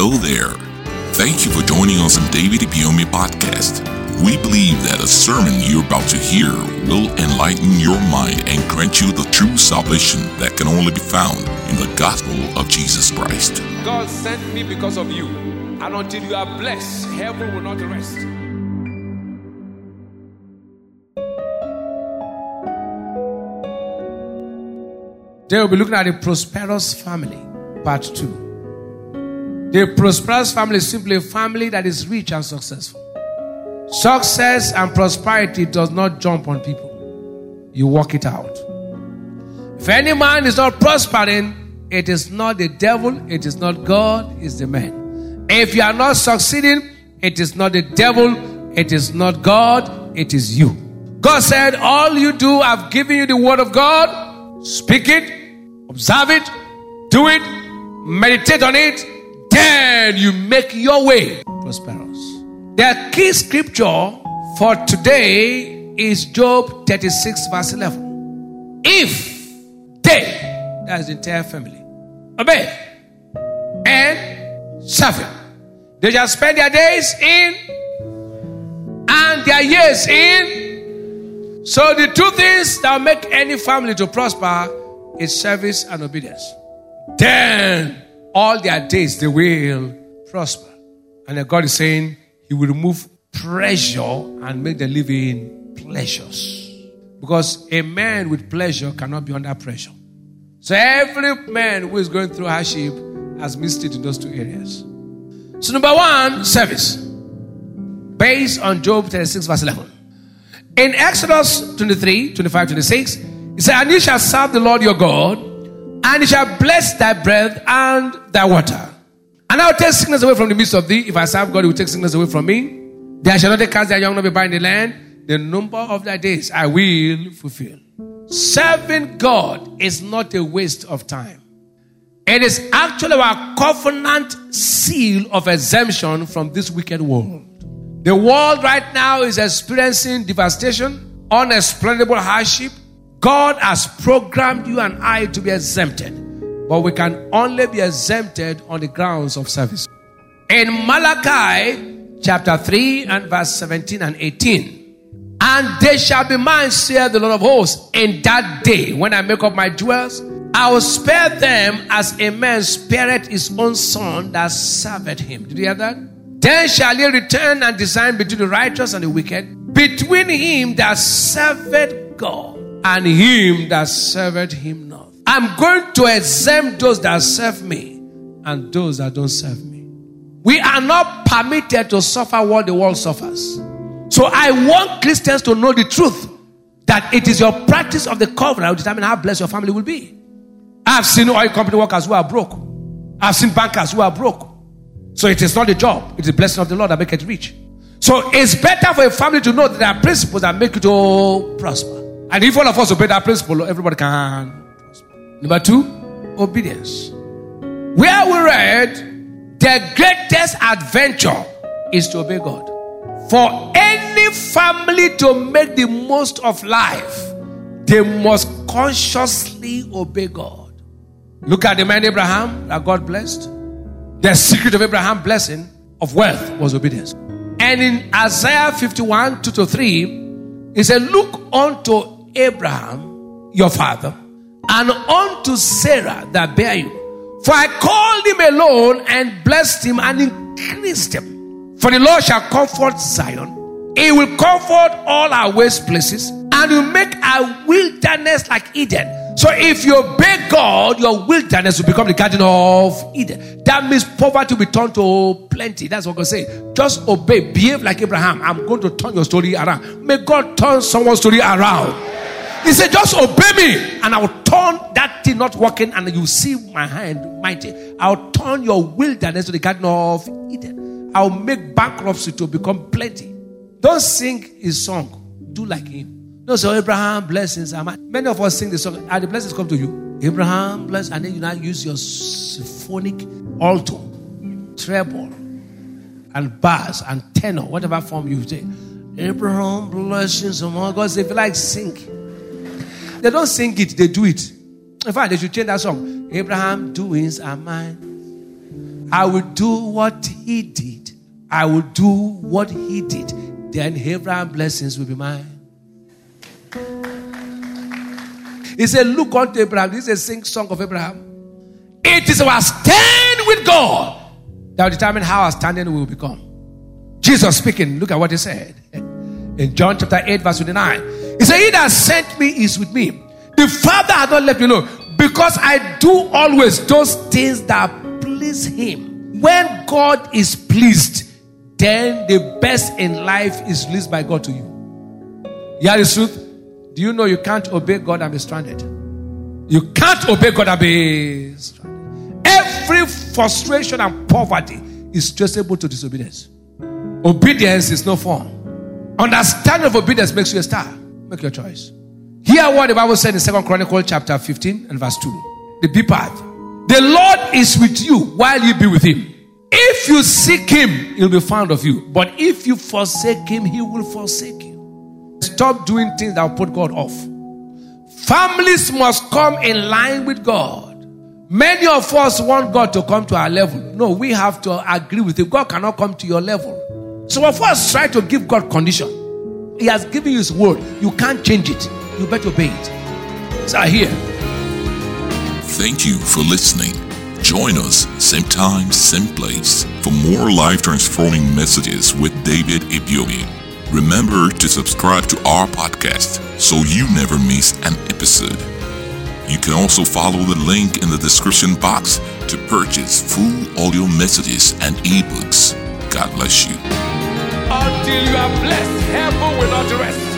Hello there. Thank you for joining us on David Ibiyeomie podcast. We believe that a sermon you're about to hear will enlighten your mind and grant you the true salvation that can only be found in the gospel of Jesus Christ. God sent me because of you. And until you are blessed, heaven will not rest. Today we'll be looking at the prosperous family, part two. The prosperous family is simply a family that is rich and successful. Success and prosperity does not jump on people. You work it out. If any man is not prospering, it is not the devil, it is not God, it's the man. If you are not succeeding, it is not the devil, it is not God, it is you. God said, All you do, I've given you the word of God. Speak it, observe it, do it, meditate on it, then you make your way prosperous. The key scripture for today is Job 36, verse 11. If they, that's the entire family, obey and serve him, they shall spend their days in and their years in. So the two things that make any family to prosper is service and obedience. Then all their days they will prosper. And God is saying He will remove pressure and make them live in pleasures. Because a man with pleasure cannot be under pressure. So every man who is going through hardship has missed it in those two areas. So number one, service. Based on Job 36 verse 11. In Exodus 23, 25, 26, he said, And you shall serve the Lord your God and he shall bless thy bread and thy water. And I will take sickness away from the midst of thee. If I serve God, he will take sickness away from me. There shall not cast their young nor be in the land. The number of thy days I will fulfill. Serving God is not a waste of time. It is actually our covenant seal of exemption from this wicked world. The world right now is experiencing devastation, unexplainable hardship, God has programmed you and I to be exempted, but we can only be exempted on the grounds of service. In Malachi chapter 3 and verse 17 and 18, and they shall be mine, saith the Lord of hosts, in that day when I make up my jewels. I will spare them as a man spareth his own son that serveth him. Did you hear that? Then shall he return and design between the righteous and the wicked, between him that serveth God and him that served him not. I'm going to exempt those that serve me and those that don't serve me. We are not permitted to suffer what the world suffers. So I want Christians to know the truth that it is your practice of the covenant will determine how blessed your family will be. I've seen oil company workers who are broke. I've seen bankers who are broke. So it is not the job, it is the blessing of the Lord that make it rich. So it's better for a family to know that there are principles that make you to prosper. And if all of us obey that principle, everybody can. Number two, obedience. Where we read, the greatest adventure is to obey God. For any family to make the most of life, they must consciously obey God. Look at the man Abraham that God blessed. The secret of Abraham's blessing of wealth was obedience. And in Isaiah 51 2 to 3, he said, Look unto Abraham, your father, and unto Sarah that bear you. For I called him alone and blessed him and increased him. For the Lord shall comfort Zion. He will comfort all our waste places and will make our wilderness like Eden. So if you obey God, your wilderness will become the garden of Eden. That means poverty will be turned to plenty. That's what God say. Just obey, behave like Abraham. I'm going to turn your story around. May God turn someone's story around. He said, Just obey me, and I will turn that thing not working, and you see my hand mighty. I'll turn your wilderness to the garden of Eden. I'll make bankruptcy to become plenty. Don't sing his song, do like him. No, so Abraham blessings. Are. Many of us sing the song, and the blessings come to you. Abraham bless, and then you now use your symphonic alto, treble, and bass, and tenor, whatever form you take. Abraham blessings. Oh God, if you like, sing. They don't sing it, they do it. In fact, they should change that song. Abraham doings are mine. I will do what he did. I will do what he did. Then Abraham blessings will be mine. He said, Look unto Abraham. This is a sing song of Abraham. It is our stand with God that will determine how our standing will become. Jesus speaking, look at what he said in John chapter 8, verse 29. He said, He that sent me is with me. The Father has not left me alone because I do always those things that please Him. When God is pleased, then the best in life is released by God to you. Yeah, the truth. Do you know you can't obey God and be stranded? You can't obey God and be stranded. Every frustration and poverty is traceable to disobedience. Obedience is no form. Understanding of obedience makes you a star. Make your choice. Hear what the Bible said in Second Chronicle chapter 15 and verse 2. The B part. The Lord is with you while you be with him. If you seek him, he'll be found of you. But if you forsake him, he will forsake you. Stop doing things that will put God off. Families must come in line with God. Many of us want God to come to our level. No, we have to agree with Him. God cannot come to your level. So, of us try to give God condition. He has given you His word. You can't change it. You better obey it. So, I hear. Thank you for listening. Join us same time, same place for more life transforming messages with David Ibiyeomie. Remember to subscribe to our podcast so you never miss an episode. You can also follow the link in the description box to purchase full audio messages and ebooks. God bless you. Until you are blessed, heaven will not rest.